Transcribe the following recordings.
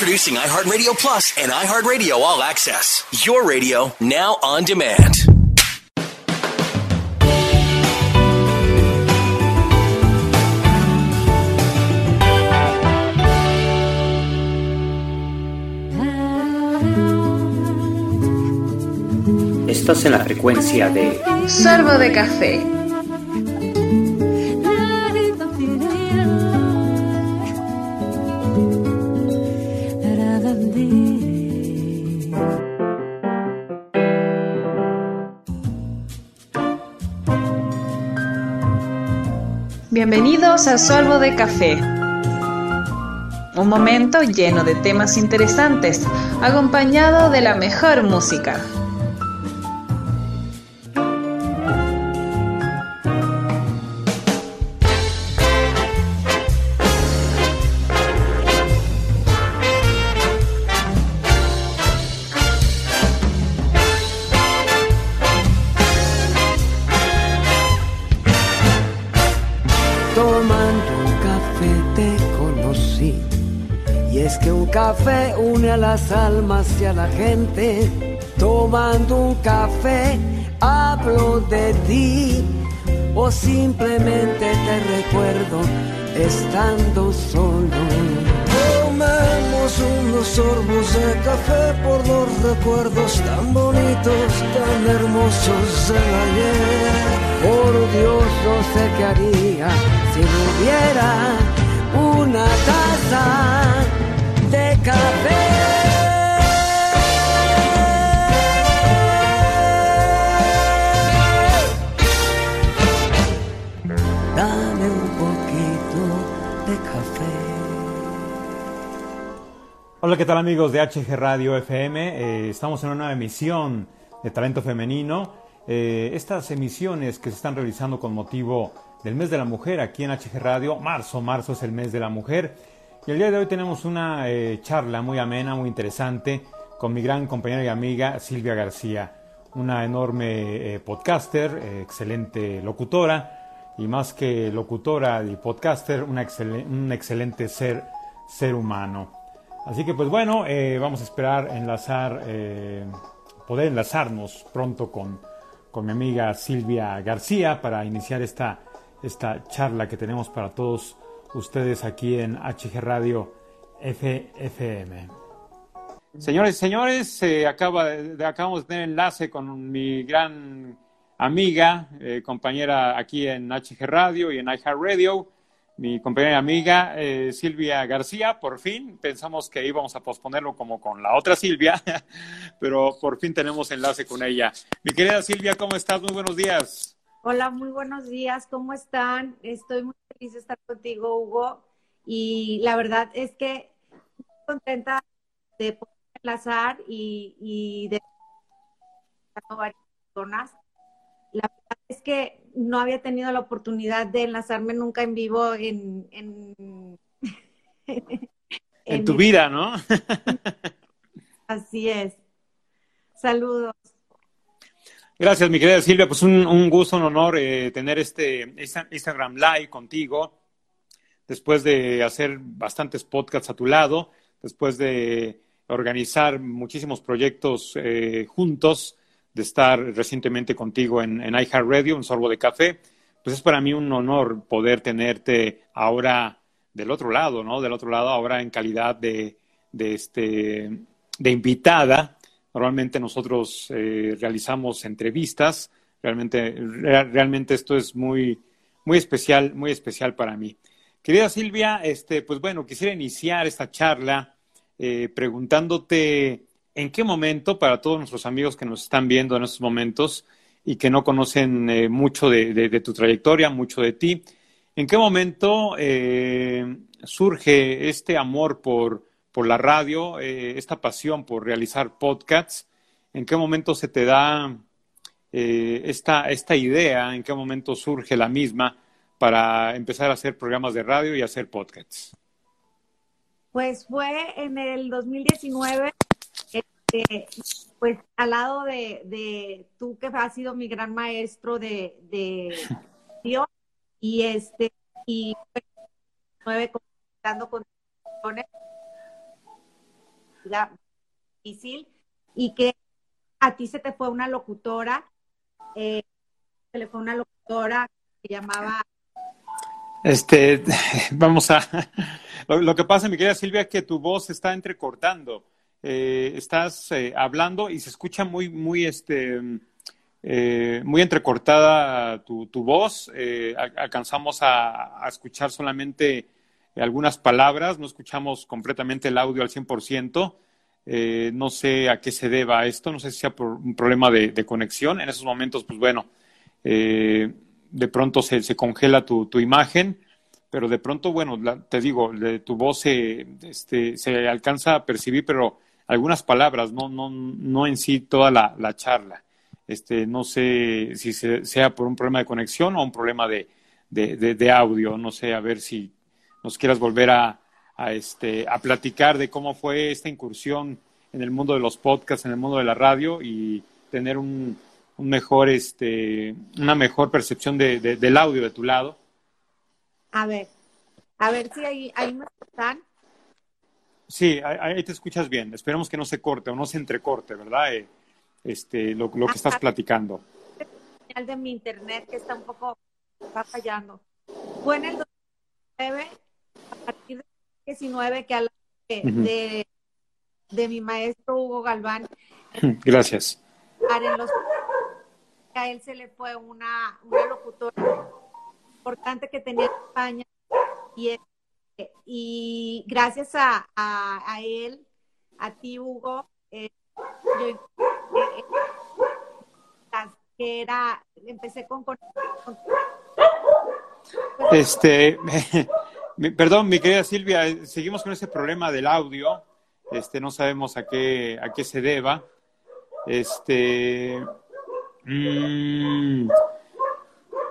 Introducing iHeartRadio Plus and iHeartRadio All Access. Your radio now on demand. Estás en la frecuencia de Sorbo de café. Bienvenidos a Sorbo de Café. Un momento lleno de temas interesantes, acompañado de la mejor música. Las almas y a la gente. Tomando un café hablo de ti. O simplemente te recuerdo estando solo. Tomemos unos sorbos de café por los recuerdos tan bonitos, tan hermosos del ayer. Por Dios, no sé qué haría si no hubiera una taza de café. Hola, ¿qué tal amigos de HG Radio FM? Eh, estamos en una nueva emisión de Talento Femenino. Eh, estas emisiones que se están realizando con motivo del mes de la mujer aquí en HG Radio, marzo, marzo es el mes de la mujer. Y el día de hoy tenemos una eh, charla muy amena, muy interesante con mi gran compañera y amiga Silvia García, una enorme podcaster, excelente locutora y más que locutora y podcaster, una excel un excelente ser, ser humano. Así que pues bueno, eh, vamos a esperar enlazar, eh, poder enlazarnos pronto con, con mi amiga Silvia García para iniciar esta, esta charla que tenemos para todos ustedes aquí en HG Radio FFM. Señores señores, acaba de, acabamos de tener enlace con mi gran amiga, eh, compañera aquí en HG Radio y en iHeart Radio, mi compañera y amiga eh, Silvia García. Por fin pensamos que íbamos a posponerlo como con la otra Silvia, pero por fin tenemos enlace con ella. Mi querida Silvia, ¿cómo estás? Muy buenos días. Hola, muy buenos días. ¿Cómo están? Estoy muy feliz de estar contigo, Hugo. Y la verdad es que estoy contenta de poder enlazar y, y de varias personas. La verdad es que no había tenido la oportunidad de enlazarme nunca en vivo en... En, en, en tu vida, ¿no? Así es. Saludos. Gracias, mi querida Silvia. Pues un, un gusto, un honor eh, tener este Instagram Live contigo. Después de hacer bastantes podcasts a tu lado, después de organizar muchísimos proyectos eh, juntos, de estar recientemente contigo en, iHeartRadio, un sorbo de café, pues es para mí un honor poder tenerte ahora del otro lado, ¿no? Del otro lado, ahora en calidad de, de, este, de invitada. Normalmente nosotros eh, realizamos entrevistas. Realmente, realmente esto es muy, muy especial, muy especial para mí. Querida Silvia, este, pues bueno, quisiera iniciar esta charla eh, preguntándote en qué momento, para todos nuestros amigos que nos están viendo en estos momentos y que no conocen eh, mucho de, tu trayectoria, mucho de ti, ¿en qué momento eh, surge este amor por, por la radio, eh, esta pasión por realizar podcasts? ¿En qué momento se te da eh, esta, esta idea? ¿En qué momento surge la misma para empezar a hacer programas de radio y hacer podcasts? Pues fue en el 2019, este, pues al lado de, de, tú que has sido mi gran maestro de, de Dios, y este, y pues, nueve contando con difícil y que a ti se te fue una locutora, eh, se le fue una locutora que llamaba... Este, vamos a... Lo, que pasa, mi querida Silvia, es que tu voz está entrecortando. Eh, estás eh, hablando y se escucha muy, muy, este, eh, muy entrecortada tu, voz. alcanzamos a, escuchar solamente algunas palabras, no escuchamos completamente el audio al 100%. Eh, no sé a qué se deba esto, no sé si sea por un problema de, conexión. En esos momentos, pues bueno, eh, de pronto se, se congela tu, tu, imagen, pero de pronto, bueno, te digo, tu voz se, este, se alcanza a percibir, pero algunas palabras, no, no, no en sí toda la, la charla. Este, no sé si sea por un problema de conexión o un problema de, de, de audio, no sé, a ver si nos quieras volver a, a, este, a platicar de cómo fue esta incursión en el mundo de los podcasts, en el mundo de la radio y tener un, un mejor, este, una mejor percepción de, del audio de tu lado. A ver, a ver si ahí, ahí me están. Sí, ahí te escuchas bien. Esperemos que no se corte o no se entrecorte, ¿verdad? Eh, este, lo, lo que estás platicando. El de mi internet que está un poco está fallando. Fue en el 2009, a partir de 19 que habla de, de, mi maestro Hugo Galván. Gracias. a él se le fue una, una locutora importante que tenía en España y, y gracias a, a, él, a ti Hugo, eh, yo eh, que era, empecé con, este perdón, mi querida Silvia, eh, seguimos con ese problema del audio. Este, no sabemos a qué, a qué se deba. Este, mm,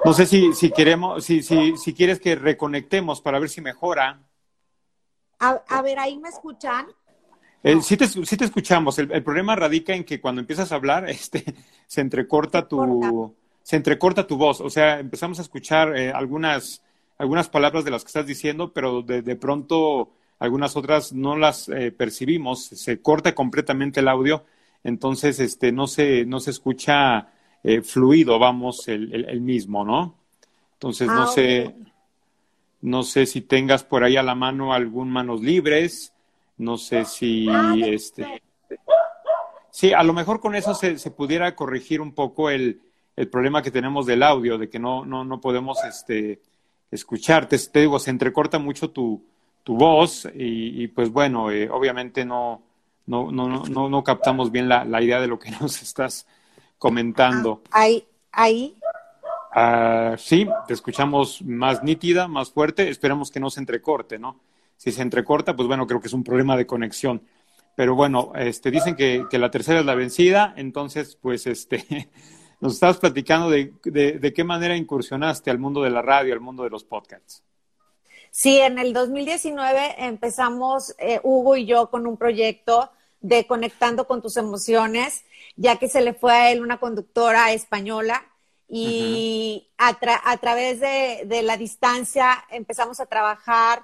no sé si, si queremos, si, si, si quieres que reconectemos para ver si mejora. A, ver, ahí me escuchan. Eh, sí, te, sí te escuchamos. El, problema radica en que cuando empiezas a hablar, este, se entrecorta tu, se entrecorta tu voz. O sea, empezamos a escuchar eh, algunas algunas palabras de las que estás diciendo, pero de, de pronto algunas otras no las eh, percibimos, se corta completamente el audio, entonces este, no, se, no se escucha eh, fluido, vamos, el, el, mismo, ¿no? Entonces no ah, sé, no sé si tengas por ahí a la mano algún manos libres, no sé si ah, este sí, a lo mejor con eso se, se pudiera corregir un poco el, el problema que tenemos del audio, de que no, no, no podemos este escucharte. Te digo, se entrecorta mucho tu, tu voz y, pues bueno, eh, obviamente no, no, no, no, no captamos bien la, la, idea de lo que nos estás comentando. Ah, ahí, ahí. Ah, sí, te escuchamos más nítida, más fuerte. Esperamos que no se entrecorte, ¿no? Si se entrecorta, pues bueno, creo que es un problema de conexión. Pero bueno, este, dicen que, que la tercera es la vencida, entonces, pues este, Nos estabas platicando de, de, qué manera incursionaste al mundo de la radio, al mundo de los podcasts. Sí, en el 2019 empezamos eh, Hugo y yo con un proyecto de Conectando con tus emociones, ya que se le fue a él una conductora española y a, a, través de, de, la distancia empezamos a trabajar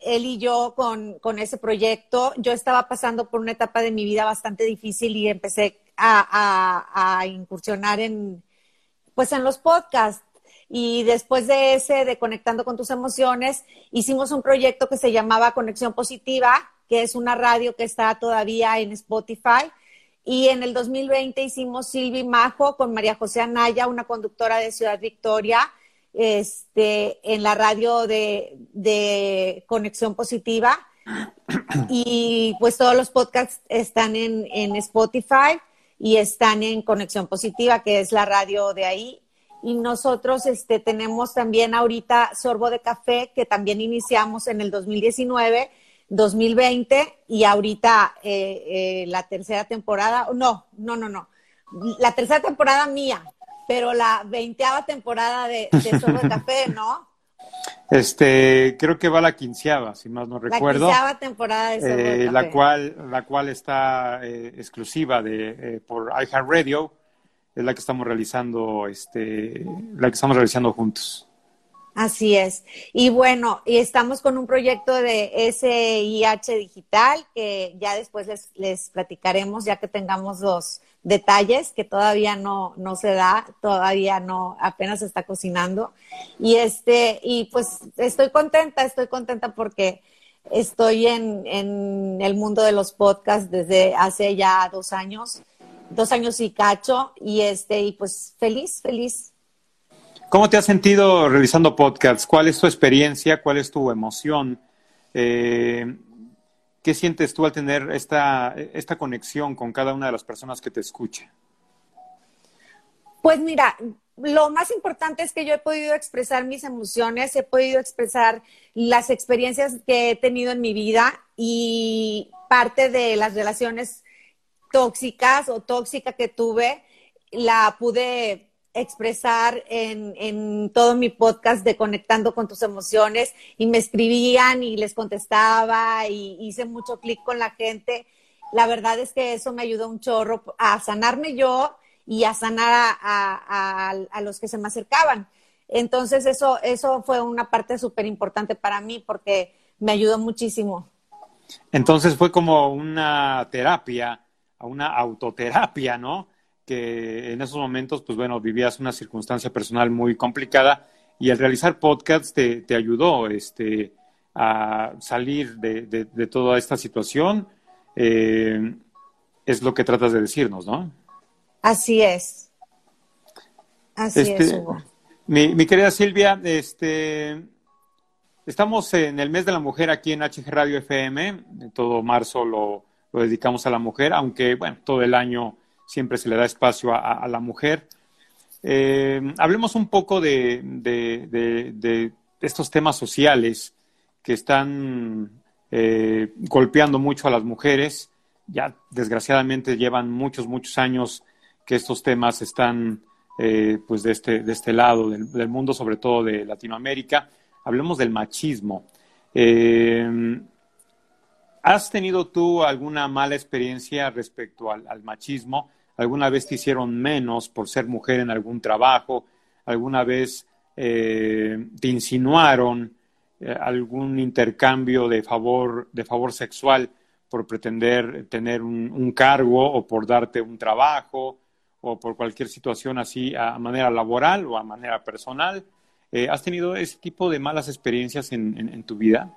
él y yo con, con, ese proyecto. Yo estaba pasando por una etapa de mi vida bastante difícil y empecé a, incursionar en, pues en los podcasts. Y después de ese, de Conectando con tus emociones, hicimos un proyecto que se llamaba Conexión Positiva, que es una radio que está todavía en Spotify. Y en el 2020 hicimos Silvi Majo con María José Anaya, una conductora de Ciudad Victoria, este, en la radio de, de Conexión Positiva. Y pues todos los podcasts están en, en Spotify y están en Conexión Positiva, que es la radio de ahí. Y nosotros este, tenemos también ahorita Sorbo de Café, que también iniciamos en el 2019, 2020, y ahorita eh, eh, la tercera temporada, no, no, no, no, la tercera temporada mía, pero la veinteava temporada de, de de Café, ¿no? Este, creo que va la quinceava, si más no recuerdo. La quinceava temporada de eh, la cual, la cual está eh, exclusiva de eh, por iHeartRadio, es la que estamos realizando, este, la que estamos realizando juntos. Así es. Y bueno, y estamos con un proyecto de SIH digital que ya después les, les platicaremos, ya que tengamos los detalles, que todavía no, no se da, todavía no, apenas se está cocinando. Y este, y pues estoy contenta, estoy contenta porque estoy en, en el mundo de los podcasts desde hace ya dos años, dos años y cacho, y este, y pues feliz, feliz ¿Cómo te has sentido realizando podcasts? ¿Cuál es tu experiencia? ¿Cuál es tu emoción? Eh, ¿Qué sientes tú al tener esta, esta conexión con cada una de las personas que te escucha? Pues mira, lo más importante es que yo he podido expresar mis emociones, he podido expresar las experiencias que he tenido en mi vida y parte de las relaciones tóxicas o tóxica que tuve, la pude expresar en, en, todo mi podcast de Conectando con tus emociones y me escribían y les contestaba y hice mucho clic con la gente. La verdad es que eso me ayudó un chorro a sanarme yo y a sanar a, a, los que se me acercaban. Entonces eso, eso fue una parte súper importante para mí porque me ayudó muchísimo. Entonces fue como una terapia, una autoterapia, ¿no? Que en esos momentos, pues bueno, vivías una circunstancia personal muy complicada y el realizar podcasts te, te ayudó este, a salir de, de, toda esta situación. Eh, es lo que tratas de decirnos, ¿no? Así es. Así es, este, Hugo. Mi, mi, querida Silvia, este, estamos en el mes de la mujer aquí en HG Radio FM. Todo marzo lo, lo dedicamos a la mujer, aunque, bueno, todo el año siempre se le da espacio a, la mujer. Eh, hablemos un poco de, estos temas sociales que están eh, golpeando mucho a las mujeres. Ya desgraciadamente llevan muchos, muchos años que estos temas están eh, pues de este, de este lado del, mundo, sobre todo de Latinoamérica. Hablemos del machismo. ¿Has tenido tú alguna mala experiencia respecto al machismo? Alguna vez te hicieron menos por ser mujer en algún trabajo, alguna vez eh, te insinuaron eh, algún intercambio de favor, de favor sexual por pretender tener un, cargo o por darte un trabajo o por cualquier situación así a manera laboral o a manera personal. Eh, ¿Has tenido ese tipo de malas experiencias en tu vida?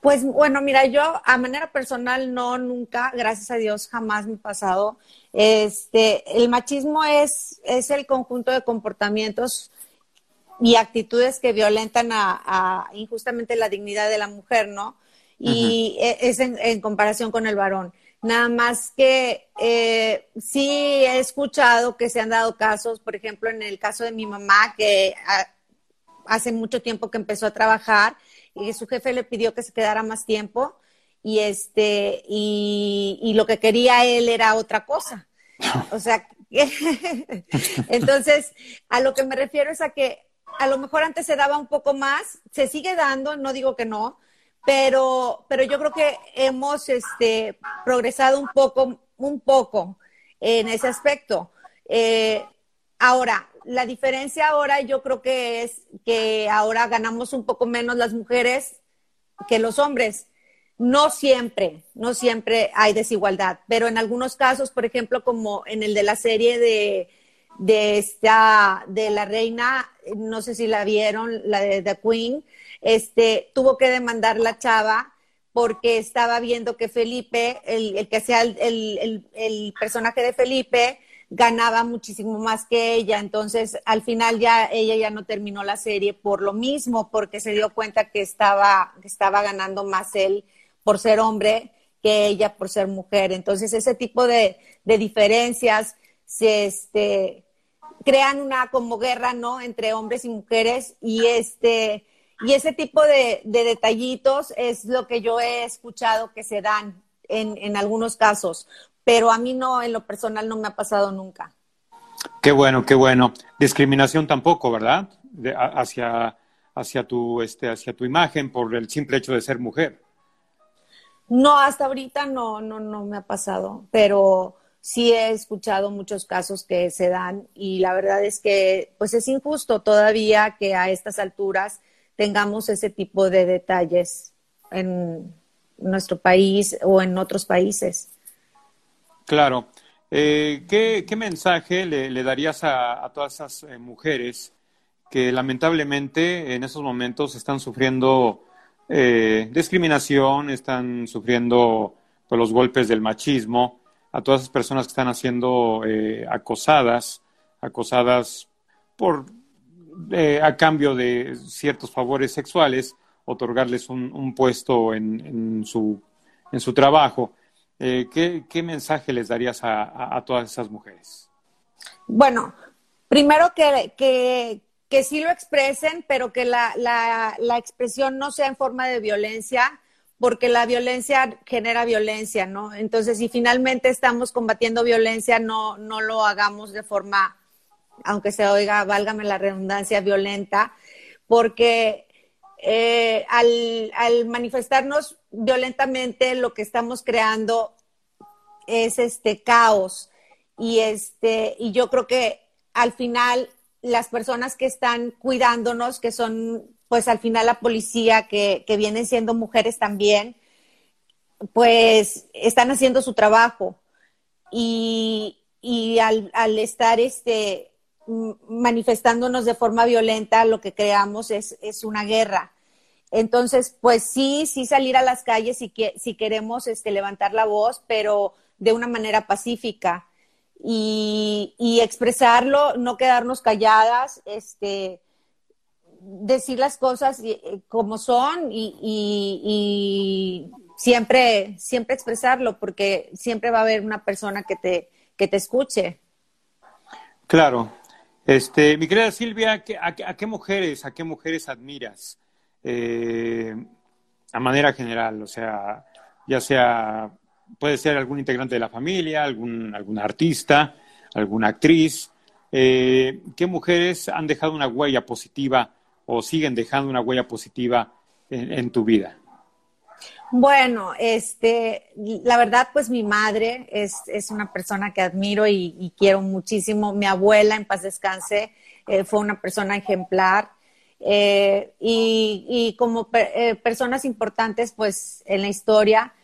Pues bueno, mira, yo a manera personal no, nunca, gracias a Dios, jamás me ha pasado. Este, el machismo es, es el conjunto de comportamientos y actitudes que violentan a, injustamente la dignidad de la mujer, ¿no? Y e, es en, comparación con el varón. Nada más que eh, sí he escuchado que se han dado casos, por ejemplo, en el caso de mi mamá, que hace mucho tiempo que empezó a trabajar y su jefe le pidió que se quedara más tiempo y este y, lo que quería él era otra cosa. O sea, entonces a lo que me refiero es a que a lo mejor antes se daba un poco más, se sigue dando, no digo que no, pero, pero yo creo que hemos este, progresado un poco, un poco en ese aspecto. Eh, ahora, la diferencia ahora yo creo que es que ahora ganamos un poco menos las mujeres que los hombres. No siempre, no siempre hay desigualdad, pero en algunos casos, por ejemplo, como en el de la serie de, de esta, de la reina, no sé si la vieron, la de The Queen, este, tuvo que demandar la chava porque estaba viendo que Felipe, el, que hacía el, el personaje de Felipe, ganaba muchísimo más que ella, entonces al final ya ella ya no terminó la serie por lo mismo, porque se dio cuenta que estaba, que estaba ganando más él por ser hombre que ella por ser mujer. Entonces ese tipo de, de diferencias se este, crean una como guerra, ¿no? Entre hombres y mujeres y este y ese tipo de, de detallitos es lo que yo he escuchado que se dan en, en algunos casos pero a mí no, en lo personal no me ha pasado nunca. Qué bueno, qué bueno. Discriminación tampoco, ¿verdad? hacia, hacia, tu, este, hacia tu imagen por el simple hecho de ser mujer. No, hasta ahorita no, no, no me ha pasado, pero, sí he escuchado muchos casos que se dan y la verdad es que pues es injusto todavía que a estas alturas tengamos ese tipo de detalles en nuestro país o en otros países. Claro. Eh, ¿qué, mensaje le, darías a, todas esas eh, mujeres que lamentablemente en esos momentos están sufriendo eh, discriminación, están sufriendo pues, los golpes del machismo, a todas esas personas que están siendo acosadas, acosadas por a cambio de ciertos favores sexuales, otorgarles un, puesto en, su, en su trabajo. Eh, ¿qué, mensaje les darías a, todas esas mujeres? Bueno, primero que, que, sí lo expresen, pero que la, la, expresión no sea en forma de violencia, porque la violencia genera violencia, ¿no? Entonces, si finalmente estamos combatiendo violencia, no, no lo hagamos de forma, aunque se oiga, válgame la redundancia, violenta, porque eh, al, manifestarnos violentamente lo que estamos creando es este caos. Y este y yo creo que al final las personas que están cuidándonos que son pues al final la policía que, vienen siendo mujeres también pues están haciendo su trabajo. Y, al, al, estar este manifestándonos de forma violenta, lo que creamos es, es una guerra. Entonces, pues sí, sí salir a las calles si, que, si queremos este, levantar la voz, pero de una manera pacífica y, y expresarlo, no quedarnos calladas, este, decir las cosas eh, como son y, y, y, siempre, siempre expresarlo, porque siempre va a haber una persona que te, que te escuche. Claro, este, mi querida Silvia, ¿a, qué mujeres, a qué mujeres admiras? Eh, a manera general, o sea, ya sea, puede ser algún integrante de la familia, algún, algún artista, alguna actriz. Eh, ¿Qué mujeres han dejado una huella positiva o siguen dejando una huella positiva en tu vida? Bueno, este, la verdad, pues mi madre es, es una persona que admiro y, quiero muchísimo. Mi abuela, en paz descanse, eh, fue una persona ejemplar. Eh, y, y, como eh, personas importantes, pues en la historia,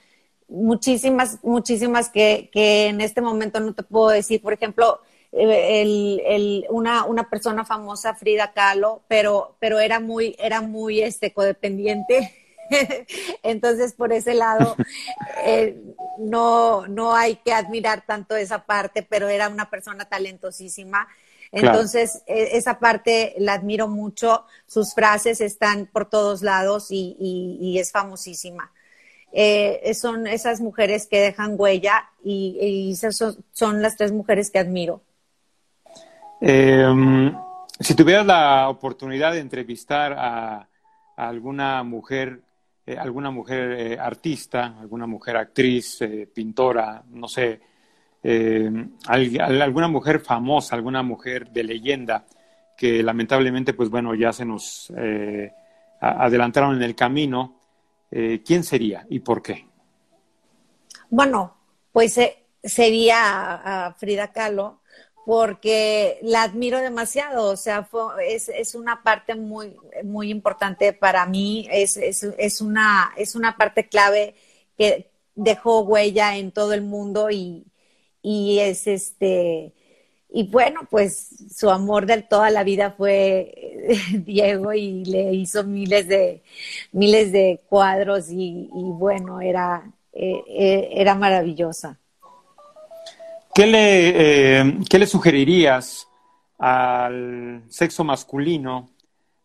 muchísimas, muchísimas que, que en este momento no te puedo decir. Por ejemplo, el, el, una, una persona famosa, Frida Kahlo, pero, pero era muy, era muy este, codependiente Entonces, por ese lado, eh, no, no hay que admirar tanto esa parte, pero era una persona talentosísima. Entonces, e, esa parte la admiro mucho. Sus frases están por todos lados y, es famosísima. Eh, son esas mujeres que dejan huella y, esas son, las tres mujeres que admiro. Em, si tuvieras la oportunidad de entrevistar a alguna mujer eh, alguna mujer eh, artista, alguna mujer actriz, eh, pintora, no sé, alguna mujer famosa, alguna mujer de leyenda que lamentablemente, pues bueno, ya se nos adelantaron en el camino. ¿Quién sería y por qué? Bueno, pues sería Frida Kahlo, porque la admiro demasiado, o sea, es, es, una parte muy, muy importante para mí, es, es, es, una, es una parte clave que dejó huella en todo el mundo y, y es este, y bueno, pues su amor de toda la vida fue Diego y le hizo miles de, miles de cuadros y, bueno, era, eh, eh, era maravillosa. ¿Qué le, eh, ¿Qué le sugerirías al sexo masculino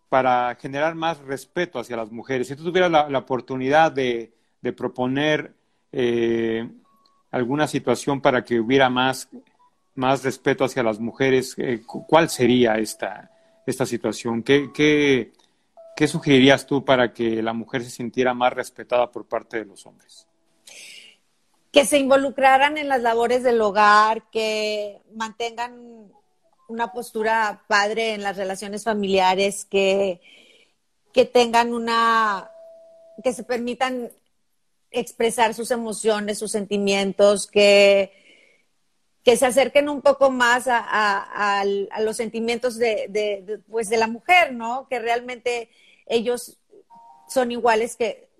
para generar más respeto hacia las mujeres? Si tú tuvieras la, oportunidad de, proponer eh, alguna situación para que hubiera más, más respeto hacia las mujeres, eh, ¿cuál sería esta, esta situación? ¿Qué, qué, ¿Qué sugerirías tú para que la mujer se sintiera más respetada por parte de los hombres? Que se involucraran en las labores del hogar, que mantengan una postura padre en las relaciones familiares, que, que tengan una, que se permitan expresar sus emociones, sus sentimientos, que, que se acerquen un poco más a, los sentimientos de, pues de la mujer, ¿no? Que realmente ellos son iguales que,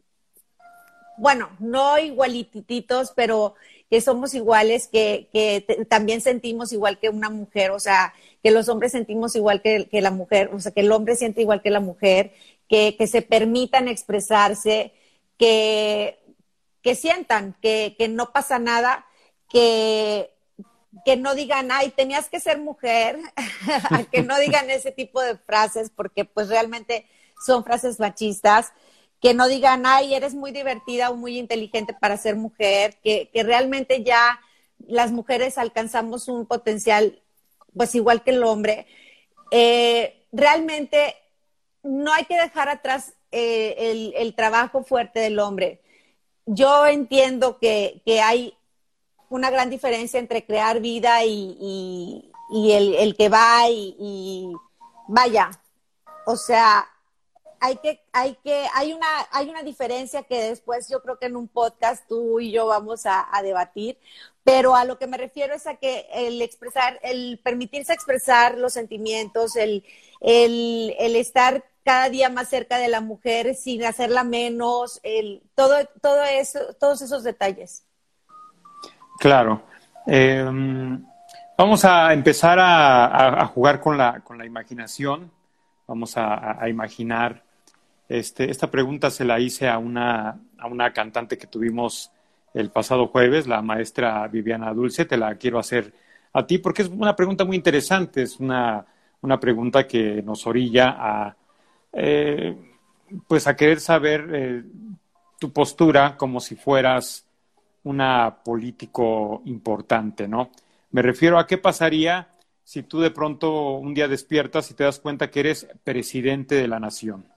bueno, no igualititos, pero que somos iguales, que, también sentimos igual que una mujer, o sea, que los hombres sentimos igual que, que, la mujer, o sea, que el hombre siente igual que la mujer, que, que se permitan expresarse, que, que sientan que, que no pasa nada, que que no digan, ay, tenías que ser mujer, que no digan ese tipo de frases, porque pues realmente son frases machistas, que no digan, ay, eres muy divertida o muy inteligente para ser mujer, que, que realmente ya las mujeres alcanzamos un potencial, pues igual que el hombre. Eh, realmente no hay que dejar atrás eh, el, el, trabajo fuerte del hombre. Yo entiendo que, que hay una gran diferencia entre crear vida y, el, que va y, vaya, o sea, hay que, hay que, hay una, hay una diferencia que después yo creo que en un podcast tú y yo vamos a, debatir, pero a lo que me refiero es a que el expresar, el permitirse expresar los sentimientos, el, el, el estar cada día más cerca de la mujer sin hacerla menos, el, todo, todo eso, todos esos detalles. Claro. Em, vamos a empezar a, jugar con la, con la imaginación. Vamos a, imaginar. Este, esta pregunta se la hice a una, a una cantante que tuvimos el pasado jueves, la maestra Viviana Dulce. Te la quiero hacer a ti porque es una pregunta muy interesante. Es una, una pregunta que nos orilla a, eh, pues a querer saber eh, tu postura como si fueras una político importante, ¿no? Me refiero a qué pasaría si tú de pronto un día despiertas y te das cuenta que eres presidente de la nación.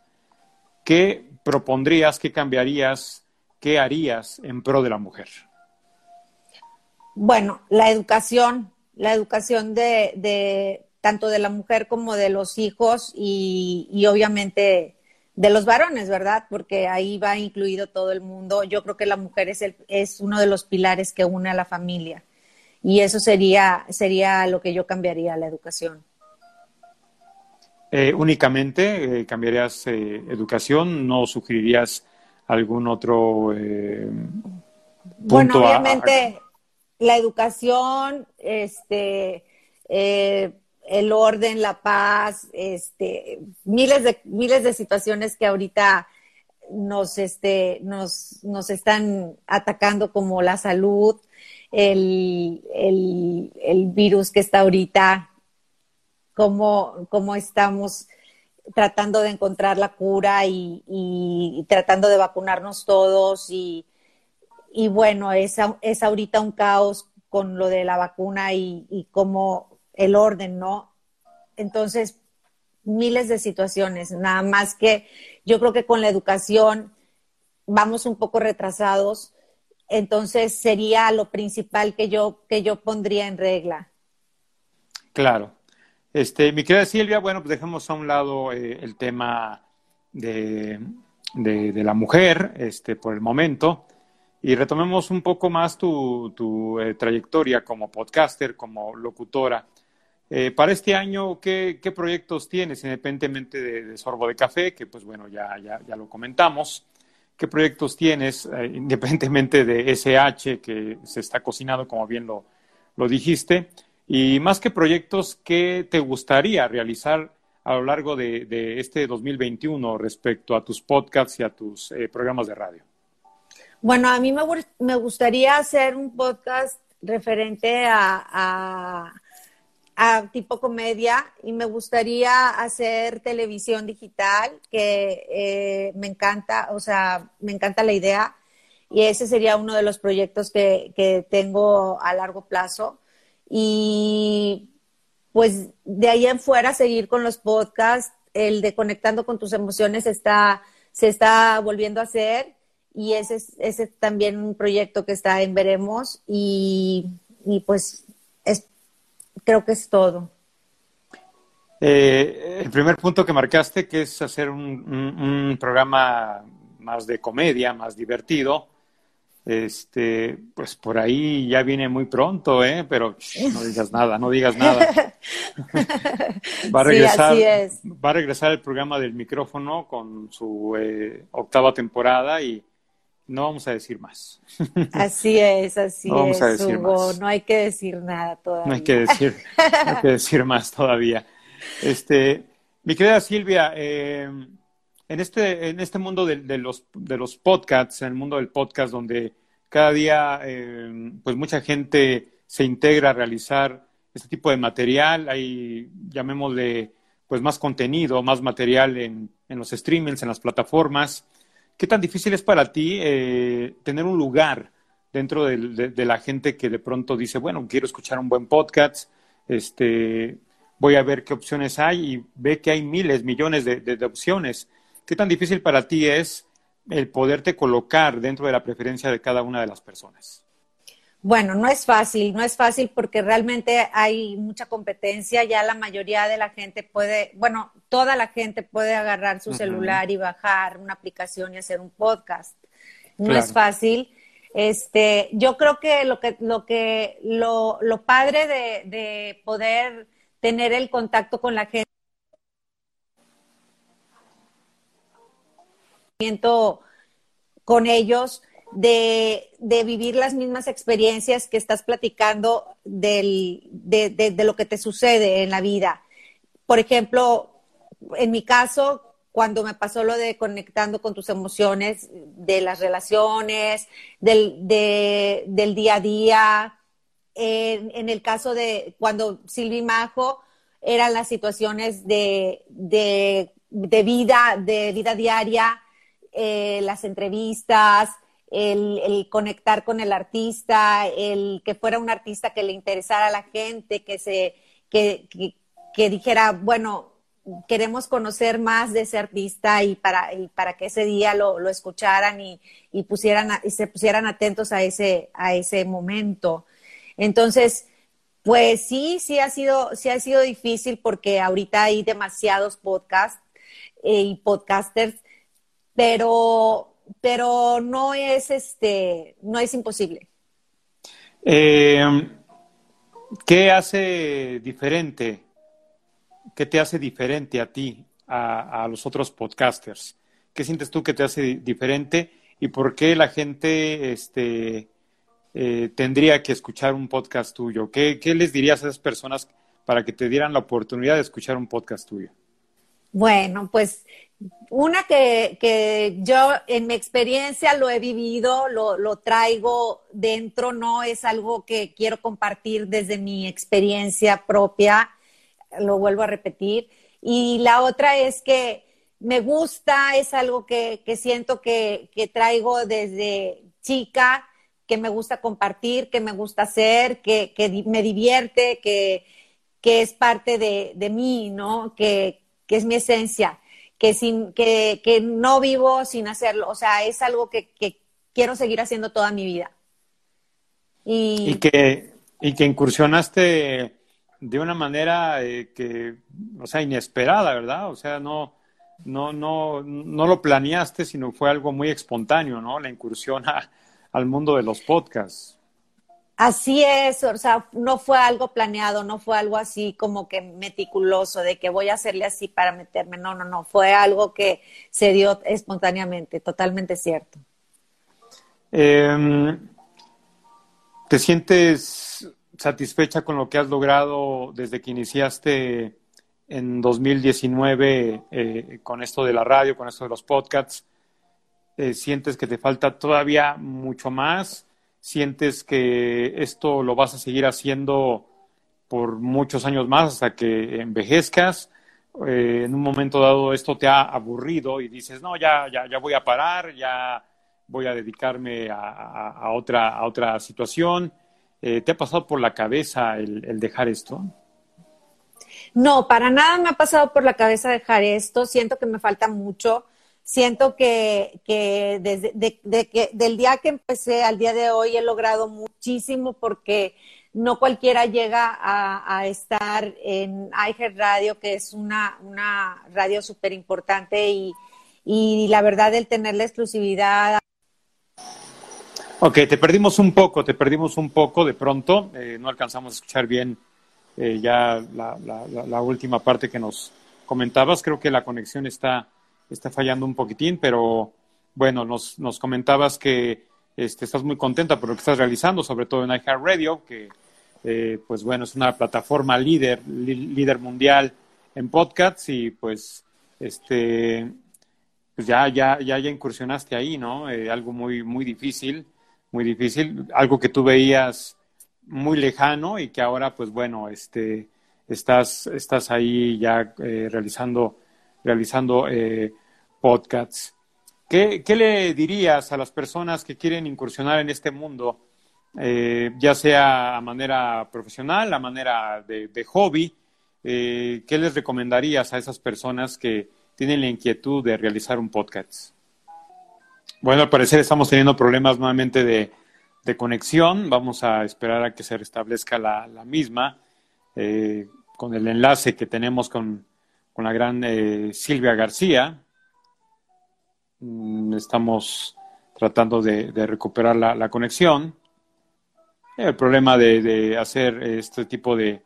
¿Qué propondrías, qué cambiarías, qué harías en pro de la mujer? Bueno, la educación, la educación de, tanto de la mujer como de los hijos y, y obviamente de los varones, ¿verdad? Porque ahí va incluido todo el mundo. Yo creo que la mujer es, el, es uno de los pilares que une a la familia. Y eso sería, sería lo que yo cambiaría, la educación. Eh, únicamente eh, cambiarías eh, educación, no sugerirías algún otro punto. Bueno, obviamente la educación, este, el orden, la paz, este, miles de, miles de situaciones que ahorita nos, este, nos, nos están atacando como la salud, el, el, virus que está ahorita, cómo, cómo estamos tratando de encontrar la cura y, tratando de vacunarnos todos y, y bueno, es, es ahorita un caos con lo de la vacuna y, y cómo el orden, ¿no? Entonces, miles de situaciones, nada más que yo creo que con la educación vamos un poco retrasados, entonces sería lo principal que yo, que yo pondría en regla. Claro. Este, mi querida Silvia, bueno, pues dejemos a un lado eh, el tema de, de, la mujer este, por el momento y retomemos un poco más tu, tu eh, trayectoria como podcaster, como locutora. Eh, para este año, ¿qué, proyectos tienes, independientemente de, Sorbo de Café, que pues bueno, ya, ya, lo comentamos? ¿Qué proyectos tienes, independientemente de SH, que se está cocinando, como bien lo, lo dijiste? Y más que proyectos, ¿qué te gustaría realizar a lo largo de, este 2021 respecto a tus podcasts y a tus eh, programas de radio? Bueno, a mí me, me gustaría hacer un podcast referente a a tipo comedia y me gustaría hacer televisión digital, que eh, me encanta, o sea, me encanta la idea y ese sería uno de los proyectos que, que tengo a largo plazo. Y pues de ahí en fuera seguir con los podcasts, el de Conectando con tus emociones está, se está volviendo a hacer y ese es, ese también un proyecto que está en veremos y, y pues es, creo que es todo. Eh, el primer punto que marcaste, que es hacer un, programa más de comedia, más divertido, Este, pues por ahí ya viene muy pronto, ¿eh? Pero no digas nada, no digas nada. va a regresar, va a regresar el programa del micrófono con su eh, octava temporada y no vamos a decir más. Así es, así no es, Hugo. No hay que decir nada todavía. No hay que decir, no hay que decir más todavía. Este, mi querida Silvia, eh, en este, en este mundo de, los, de los podcasts, en el mundo del podcast, donde cada día eh, pues mucha gente se integra a realizar este tipo de material, hay, llamémosle, pues más contenido, más material en, en los streamings, en las plataformas. ¿Qué tan difícil es para ti eh, tener un lugar dentro de, de, la gente que de pronto dice, bueno, quiero escuchar un buen podcast, este, voy a ver qué opciones hay y ve que hay miles, millones de opciones? ¿Qué tan difícil para ti es el poderte colocar dentro de la preferencia de cada una de las personas? Bueno, no es fácil, no es fácil porque realmente hay mucha competencia, ya la mayoría de la gente puede, bueno, toda la gente puede agarrar su celular y bajar una aplicación y hacer un podcast. No es fácil. Este, yo creo que lo que, lo que, lo, lo padre de, de poder tener el contacto con la gente con ellos, de, vivir las mismas experiencias que estás platicando de, lo que te sucede en la vida. Por ejemplo, en mi caso, cuando me pasó lo de conectando con tus emociones, de las relaciones, del, día a día, en, el caso de cuando Silvi Majo, eran las situaciones de, vida, de vida diaria, eh, las entrevistas, el, conectar con el artista, el que fuera un artista que le interesara a la gente, que se, que, dijera, bueno, queremos conocer más de ese artista y para, para que ese día lo, escucharan y, pusieran y se pusieran atentos a ese, a ese momento. Entonces, pues sí, sí ha sido, sí ha sido difícil porque ahorita hay demasiados podcasts eh, y podcasters pero, pero no es este, no es imposible. Eh, ¿Qué hace diferente? ¿Qué te hace diferente a ti, a, los otros podcasters? ¿Qué sientes tú que te hace diferente y por qué la gente este, eh, tendría que escuchar un podcast tuyo? ¿Qué, ¿Qué les dirías a esas personas para que te dieran la oportunidad de escuchar un podcast tuyo? Bueno, pues una que, yo en mi experiencia lo he vivido, lo, traigo dentro, no es algo que quiero compartir desde mi experiencia propia, lo vuelvo a repetir. Y la otra es que me gusta, es algo que, siento que, traigo desde chica, que me gusta compartir, que me gusta hacer, que, me divierte, que, es parte de, mí, ¿no? Que, que es mi esencia que, sin, que, que no vivo sin hacerlo. O sea, es algo que, que quiero seguir haciendo toda mi vida. Y, que, y que incursionaste de una manera eh, que, o sea, inesperada, ¿verdad? O sea, no, no, no, no lo planeaste, sino fue algo muy espontáneo, ¿no? La incursión al mundo de los podcasts. Así es, o sea, no fue algo planeado, no fue algo así como que meticuloso de que voy a hacerle así para meterme, no, no, no, fue algo que se dio espontáneamente, totalmente cierto. Em, ¿Te sientes satisfecha con lo que has logrado desde que iniciaste en 2019 eh, con esto de la radio, con esto de los podcasts? Eh, ¿Sientes que te falta todavía mucho más? Sientes que esto lo vas a seguir haciendo por muchos años más hasta que envejezcas. Eh, en un momento dado esto te ha aburrido y dices, no, ya, ya, ya voy a parar, ya voy a dedicarme a, otra, a otra situación. Eh, ¿Te ha pasado por la cabeza el, dejar esto? No, para nada me ha pasado por la cabeza dejar esto. Siento que me falta mucho siento que, que desde de, que, del día que empecé al día de hoy he logrado muchísimo porque no cualquiera llega a, estar en iHeart Radio, que es una, una radio súper importante y, y la verdad el tener la exclusividad. Ok, te perdimos un poco, te perdimos un poco de pronto, eh, no alcanzamos a escuchar bien eh, ya la, la, la, última parte que nos comentabas, creo que la conexión está, está fallando un poquitín, pero bueno, nos, nos comentabas que este, estás muy contenta por lo que estás realizando, sobre todo en iHeartRadio, que eh, pues bueno, es una plataforma líder, líder mundial en podcasts y pues este pues ya, ya, ya, ya incursionaste ahí, ¿no? Eh, algo muy, muy difícil, muy difícil, algo que tú veías muy lejano y que ahora, pues bueno, este, estás, estás ahí ya eh, realizando, realizando eh, podcasts. ¿Qué, ¿Qué, le dirías a las personas que quieren incursionar en este mundo, eh, ya sea a manera profesional, a manera de, hobby? ¿Qué les recomendarías a esas personas que tienen la inquietud de realizar un podcast? Bueno, al parecer estamos teniendo problemas nuevamente de, de conexión. Vamos a esperar a que se restablezca la, la misma eh, con el enlace que tenemos con, con la gran eh, Silvia García. Mm, estamos tratando de, recuperar la, conexión. El problema de, hacer este tipo de,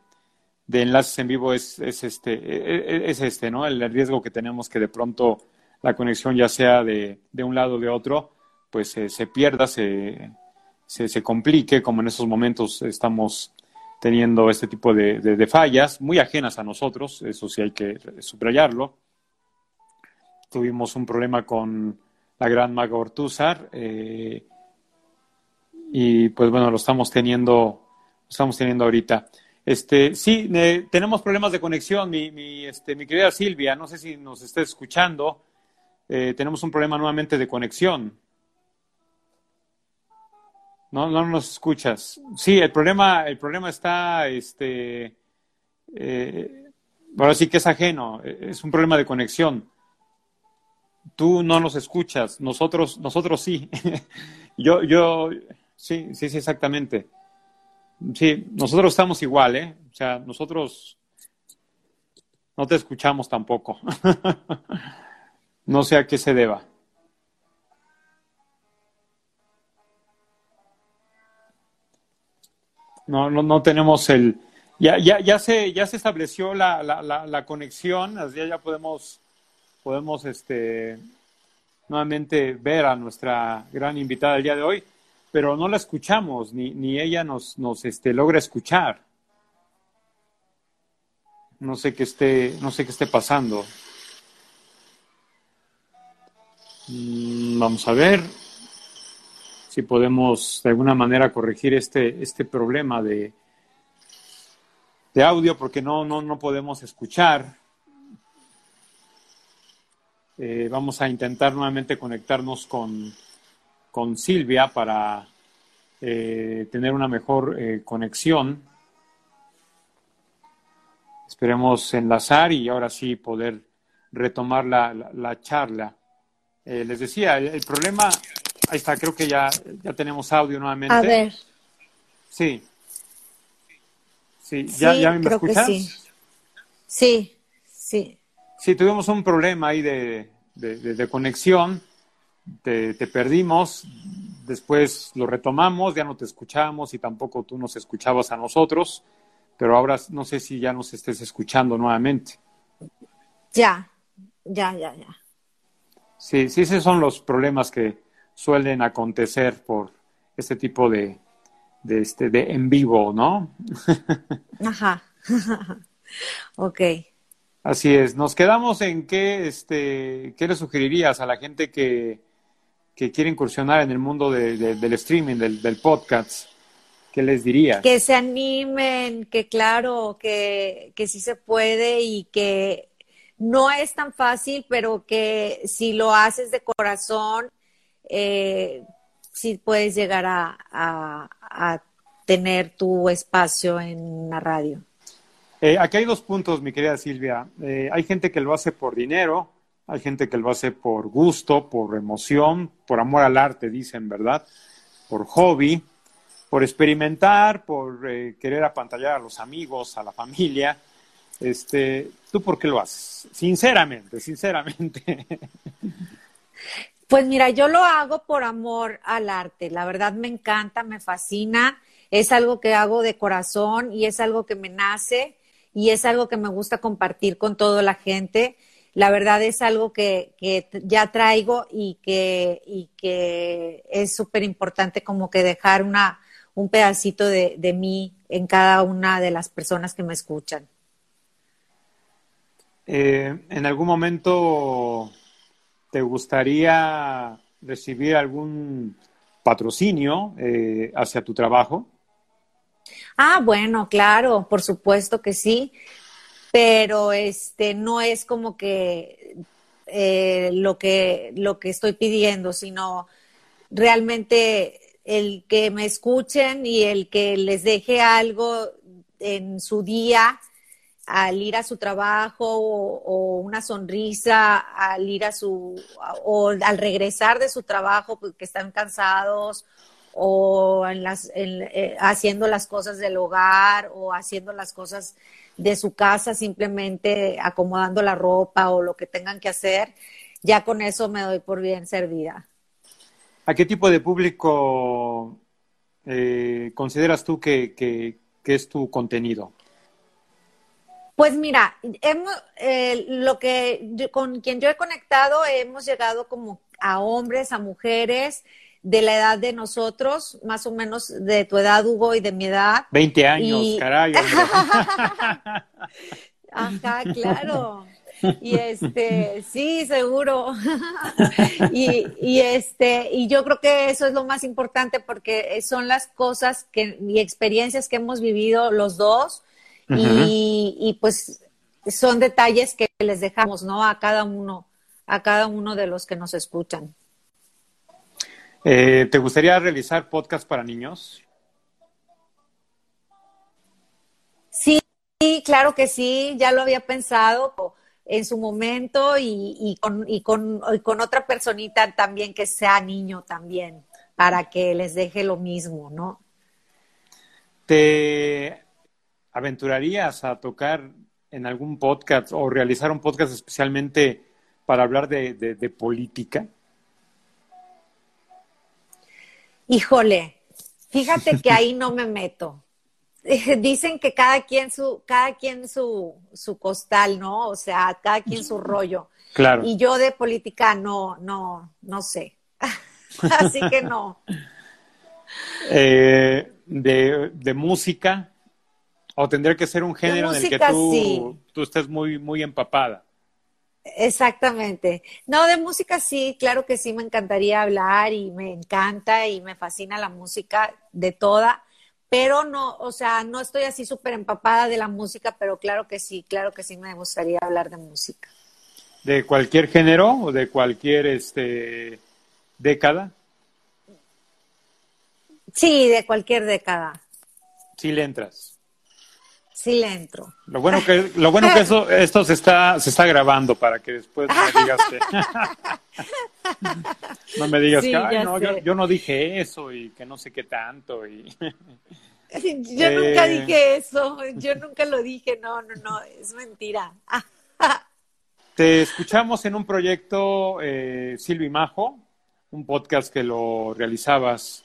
enlaces en vivo es, es, este, e, e, es este, ¿no? El riesgo que tenemos que de pronto la conexión, ya sea de, de un lado o de otro, pues eh, se pierda, se, se, se, complique, como en esos momentos estamos teniendo este tipo de, de, fallas, muy ajenas a nosotros, eso sí hay que subrayarlo. Tuvimos un problema con la gran Maga Ortúzar, eh, y pues bueno, lo estamos teniendo, lo estamos teniendo ahorita. Este, sí, eh, tenemos problemas de conexión, mi, mi, este, mi querida Silvia, no sé si nos está escuchando, eh, tenemos un problema nuevamente de conexión. No, no nos escuchas. Sí, el problema, el problema está, este, eh, sí que es ajeno, es un problema de conexión. Tú no nos escuchas, nosotros, nosotros sí. yo, yo, sí, sí, sí, exactamente. Sí, nosotros estamos igual, ¿eh? O sea, nosotros no te escuchamos tampoco. no sé a qué se deba. No, no, no tenemos el... Ya, ya, ya, se, ya se estableció la, la, la, la conexión, así ya podemos, podemos este, nuevamente ver a nuestra gran invitada el día de hoy, pero no la escuchamos, ni, ni ella nos, nos este, logra escuchar. No sé qué esté, no sé qué esté pasando. Vamos a ver si podemos de alguna manera corregir este, este problema de, de audio porque no, no, no podemos escuchar. Eh, vamos a intentar nuevamente conectarnos con, con Silvia para eh, tener una mejor eh, conexión. Esperemos enlazar y ahora sí poder retomar la, la, la charla. Les decía, el, problema Ahí está, creo que ya, ya tenemos audio nuevamente. A ver. Sí. Sí, ¿ya, sí, ya me creo escuchas? Que sí. sí, sí. Sí, tuvimos un problema ahí de, de, de, de conexión. Te, te, perdimos. Después lo retomamos, ya no te escuchamos y tampoco tú nos escuchabas a nosotros. Pero ahora no sé si ya nos estés escuchando nuevamente. Ya, ya, ya, ya. Sí, sí, esos son los problemas que, suelen acontecer por este tipo de, de, este, de en vivo, ¿no? Ajá. ok. Así es. Nos quedamos en qué, este, qué le sugerirías a la gente que, que quiere incursionar en el mundo de, de, del streaming, del, del, podcast. ¿Qué les dirías? Que se animen, que claro, que, que sí se puede y que no es tan fácil, pero que si lo haces de corazón eh, si puedes llegar a, a, a, tener tu espacio en la radio. Eh, aquí hay dos puntos, mi querida Silvia. Eh, hay gente que lo hace por dinero, hay gente que lo hace por gusto, por emoción, por amor al arte, dicen, ¿verdad? Por hobby, por experimentar, por eh, querer apantallar a los amigos, a la familia. Este, ¿Tú por qué lo haces? Sinceramente, sinceramente. Pues mira, yo lo hago por amor al arte. La verdad me encanta, me fascina. Es algo que hago de corazón y es algo que me nace y es algo que me gusta compartir con toda la gente. La verdad es algo que, que ya traigo y que, y que es súper importante como que dejar una, un pedacito de, de mí en cada una de las personas que me escuchan. Eh, ¿En algún momento te gustaría recibir algún patrocinio eh, hacia tu trabajo? Ah, bueno, claro, por supuesto que sí, pero este no es como que eh, lo que lo que estoy pidiendo, sino realmente el que me escuchen y el que les deje algo en su día al ir a su trabajo o, una sonrisa al ir a su o al regresar de su trabajo porque están cansados o en las, eh, haciendo las cosas del hogar o haciendo las cosas de su casa simplemente acomodando la ropa o lo que tengan que hacer ya con eso me doy por bien servida ¿A qué tipo de público eh, consideras tú que es tu contenido? Pues mira, hemos, eh, lo que con quien yo he conectado hemos llegado como a hombres, a mujeres de la edad de nosotros, más o menos de tu edad, Hugo, y de mi edad. 20 años, caray. Ajá, claro. Y este, sí, seguro. y, y, este, y yo creo que eso es lo más importante porque son las cosas que, y experiencias que hemos vivido los dos y, pues son detalles que les dejamos, ¿no? A cada uno, a cada uno de los que nos escuchan. Eh, ¿Te gustaría realizar podcast para niños? Sí, claro que sí, ya lo había pensado en su momento y, con, y, con, y con otra personita también que sea niño también, para que les deje lo mismo, ¿no? ¿Te aventurarías a tocar en algún podcast o realizar un podcast especialmente para hablar de, de, política? Híjole, fíjate que ahí no me meto. Dicen que cada quien su, cada quien su, su costal, ¿no? O sea, cada quien su rollo. Claro. Y yo de política no, no, no sé. Así que no. Eh, de, de música, o tendría que ser un género en el que tú, tú estés muy, muy empapada. Exactamente. No, de música sí, claro que sí, me encantaría hablar y me encanta y me fascina la música de toda, pero no, o sea, no estoy así súper empapada de la música, pero claro que sí, claro que sí me gustaría hablar de música. ¿De cualquier género o de cualquier este, década? Sí, de cualquier década. Sí le entras. Sí le entro. Lo bueno que, lo bueno que eso, esto se está, se está grabando para que después no me digas que, no me digas que Ay, no, yo, no dije eso y que no sé qué tanto. Y... yo nunca eh, dije eso, yo nunca lo dije, no, no, no, es mentira. Te escuchamos en un proyecto, eh, Silvi Majo, un podcast que lo realizabas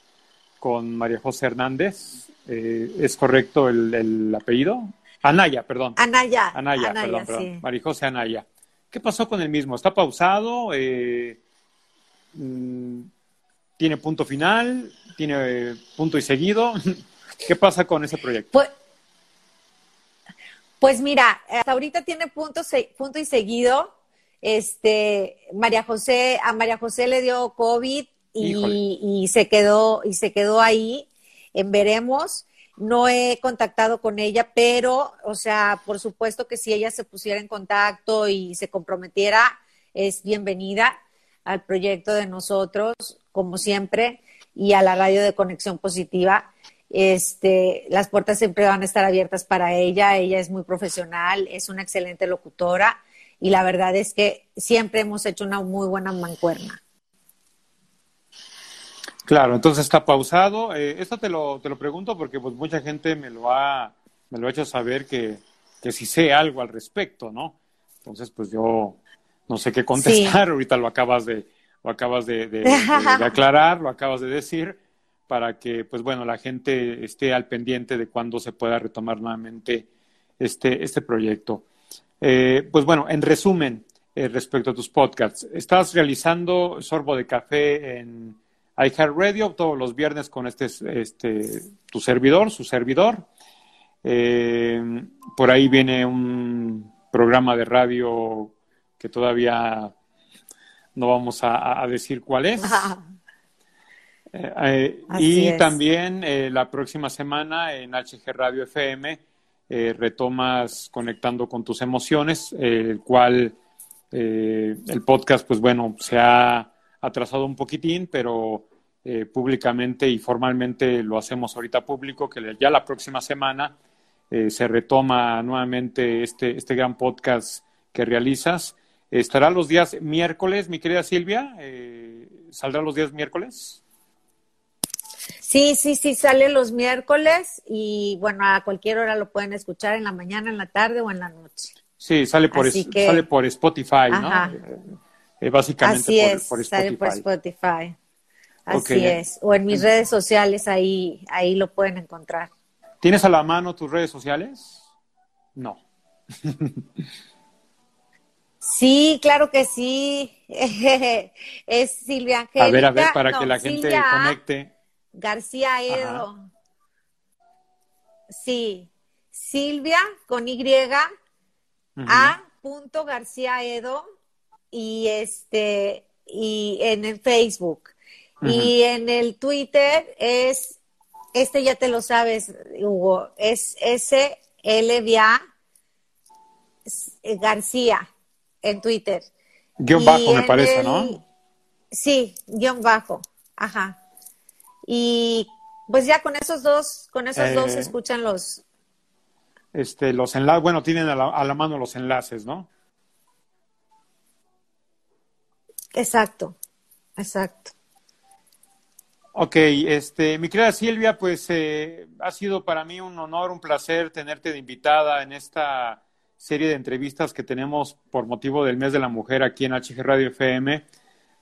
con María José Hernández. Eh, ¿Es correcto el, apellido? Anaya, perdón. Anaya. Anaya, perdón, perdón. Marijose Anaya. ¿Qué pasó con el mismo? ¿Está pausado? Eh, mm, ¿Tiene punto final? ¿Tiene eh, punto y seguido? ¿Qué pasa con ese proyecto? Pues, pues mira, hasta ahorita tiene punto, punto y seguido. Este, María José, a María José le dio COVID y, y, se quedó, y se quedó ahí en veremos. No he contactado con ella, pero, o sea, por supuesto que si ella se pusiera en contacto y se comprometiera, es bienvenida al proyecto de nosotros, como siempre, y a la radio de Conexión Positiva. Este, las puertas siempre van a estar abiertas para ella. Ella es muy profesional, es una excelente locutora y la verdad es que siempre hemos hecho una muy buena mancuerna. Claro, entonces está pausado. Eh, esto te lo, te lo pregunto porque pues mucha gente me lo ha, me lo ha hecho saber que, que si sé algo al respecto, ¿no? Entonces, pues yo no sé qué contestar, ahorita lo acabas de, lo acabas de, de, de, de aclarar, lo acabas de decir, para que, pues bueno, la gente esté al pendiente de cuándo se pueda retomar nuevamente este, este proyecto. Eh, pues bueno, en resumen, eh, respecto a tus podcasts, estás realizando Sorbo de Café en iHeartRadio todos los viernes con este, este tu servidor, su servidor. Eh, por ahí viene un programa de radio que todavía no vamos a, a decir cuál es. Eh, eh, y es. también la próxima semana en HG Radio FM retomas Conectando con tus emociones, el cual el podcast, pues bueno, se ha atrasado un poquitín, pero eh, públicamente y formalmente lo hacemos ahorita público, que ya la próxima semana eh, se retoma nuevamente este, este gran podcast que realizas. Estará los días miércoles, mi querida Silvia. Eh, ¿Saldrá los días miércoles? Sí, sí, sí, sale los miércoles y bueno, a cualquier hora lo pueden escuchar en la mañana, en la tarde o en la noche. Sí, sale por, Así es- que- sale por Spotify, Ajá. ¿no? Eh, básicamente Así por, es, por Spotify. por Spotify. Así es. O en mis redes sociales, ahí, ahí lo pueden encontrar. ¿Tienes a la mano tus redes sociales? No. Sí, claro que sí. es Silvia Angélica. A ver, a ver, para no, que la gente Silvia conecte. García Edo. Sí, Silvia con Y, Ujú. A. punto García Edo y este y en el Facebook y en el Twitter es este ya te lo sabes Hugo es S L V A García en Twitter Guión Y bajo, me parece, el- ¿no? Sí, guion bajo. Ajá. Y pues ya con esos dos, con esos dos se Eh, escuchan los. Este, los enlaces, bueno, tienen a la, a la mano los enlaces, ¿no? Exacto, exacto. Ok, este, mi querida Silvia, pues eh, ha sido para mí un honor, un placer tenerte de invitada en esta serie de entrevistas que tenemos por motivo del mes de la mujer aquí en HG Radio FM.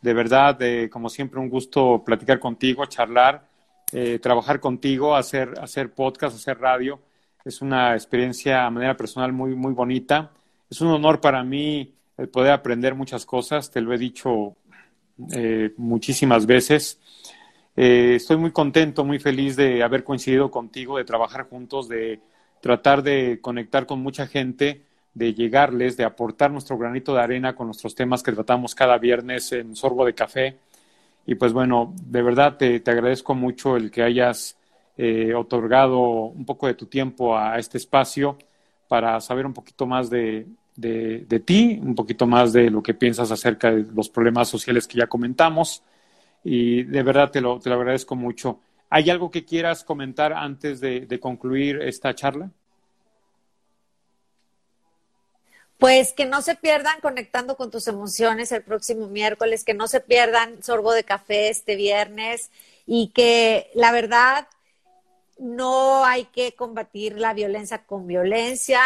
De verdad, eh, como siempre, un gusto platicar contigo, charlar, eh, trabajar contigo, hacer, hacer podcast, hacer radio. Es una experiencia a manera personal muy, muy bonita. Es un honor para mí el poder aprender muchas cosas, te lo he dicho eh, muchísimas veces. Eh, estoy muy contento, muy feliz de haber coincidido contigo, de trabajar juntos, de tratar de conectar con mucha gente, de llegarles, de aportar nuestro granito de arena con nuestros temas que tratamos cada viernes en Sorbo de Café. Y pues bueno, de verdad te, te agradezco mucho el que hayas eh, otorgado un poco de tu tiempo a este espacio para saber un poquito más de, de, de ti, un poquito más de lo que piensas acerca de los problemas sociales que ya comentamos y de verdad te lo, te lo agradezco mucho. ¿Hay algo que quieras comentar antes de, de concluir esta charla? Pues que no se pierdan conectando con tus emociones el próximo miércoles, que no se pierdan sorbo de café este viernes y que la verdad no hay que combatir la violencia con violencia,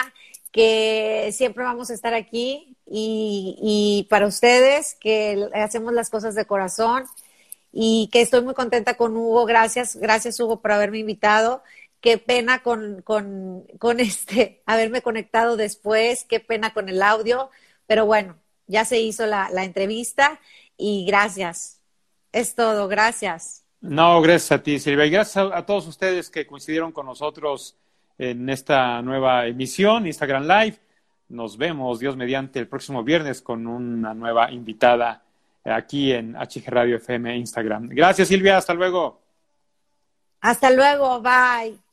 que siempre vamos a estar aquí y, para ustedes, que hacemos las cosas de corazón y que estoy muy contenta con Hugo. Gracias, gracias Hugo por haberme invitado. Qué pena con, con, con este haberme conectado después, qué pena con el audio, pero bueno, ya se hizo la, la entrevista y gracias. Es todo, gracias. No, gracias a ti, Silvia. Y gracias a todos ustedes que coincidieron con nosotros en esta nueva emisión, Instagram Live. Nos vemos, Dios mediante, el próximo viernes con una nueva invitada aquí en HG Radio FM Instagram. Gracias, Silvia. Hasta luego. Hasta luego, bye.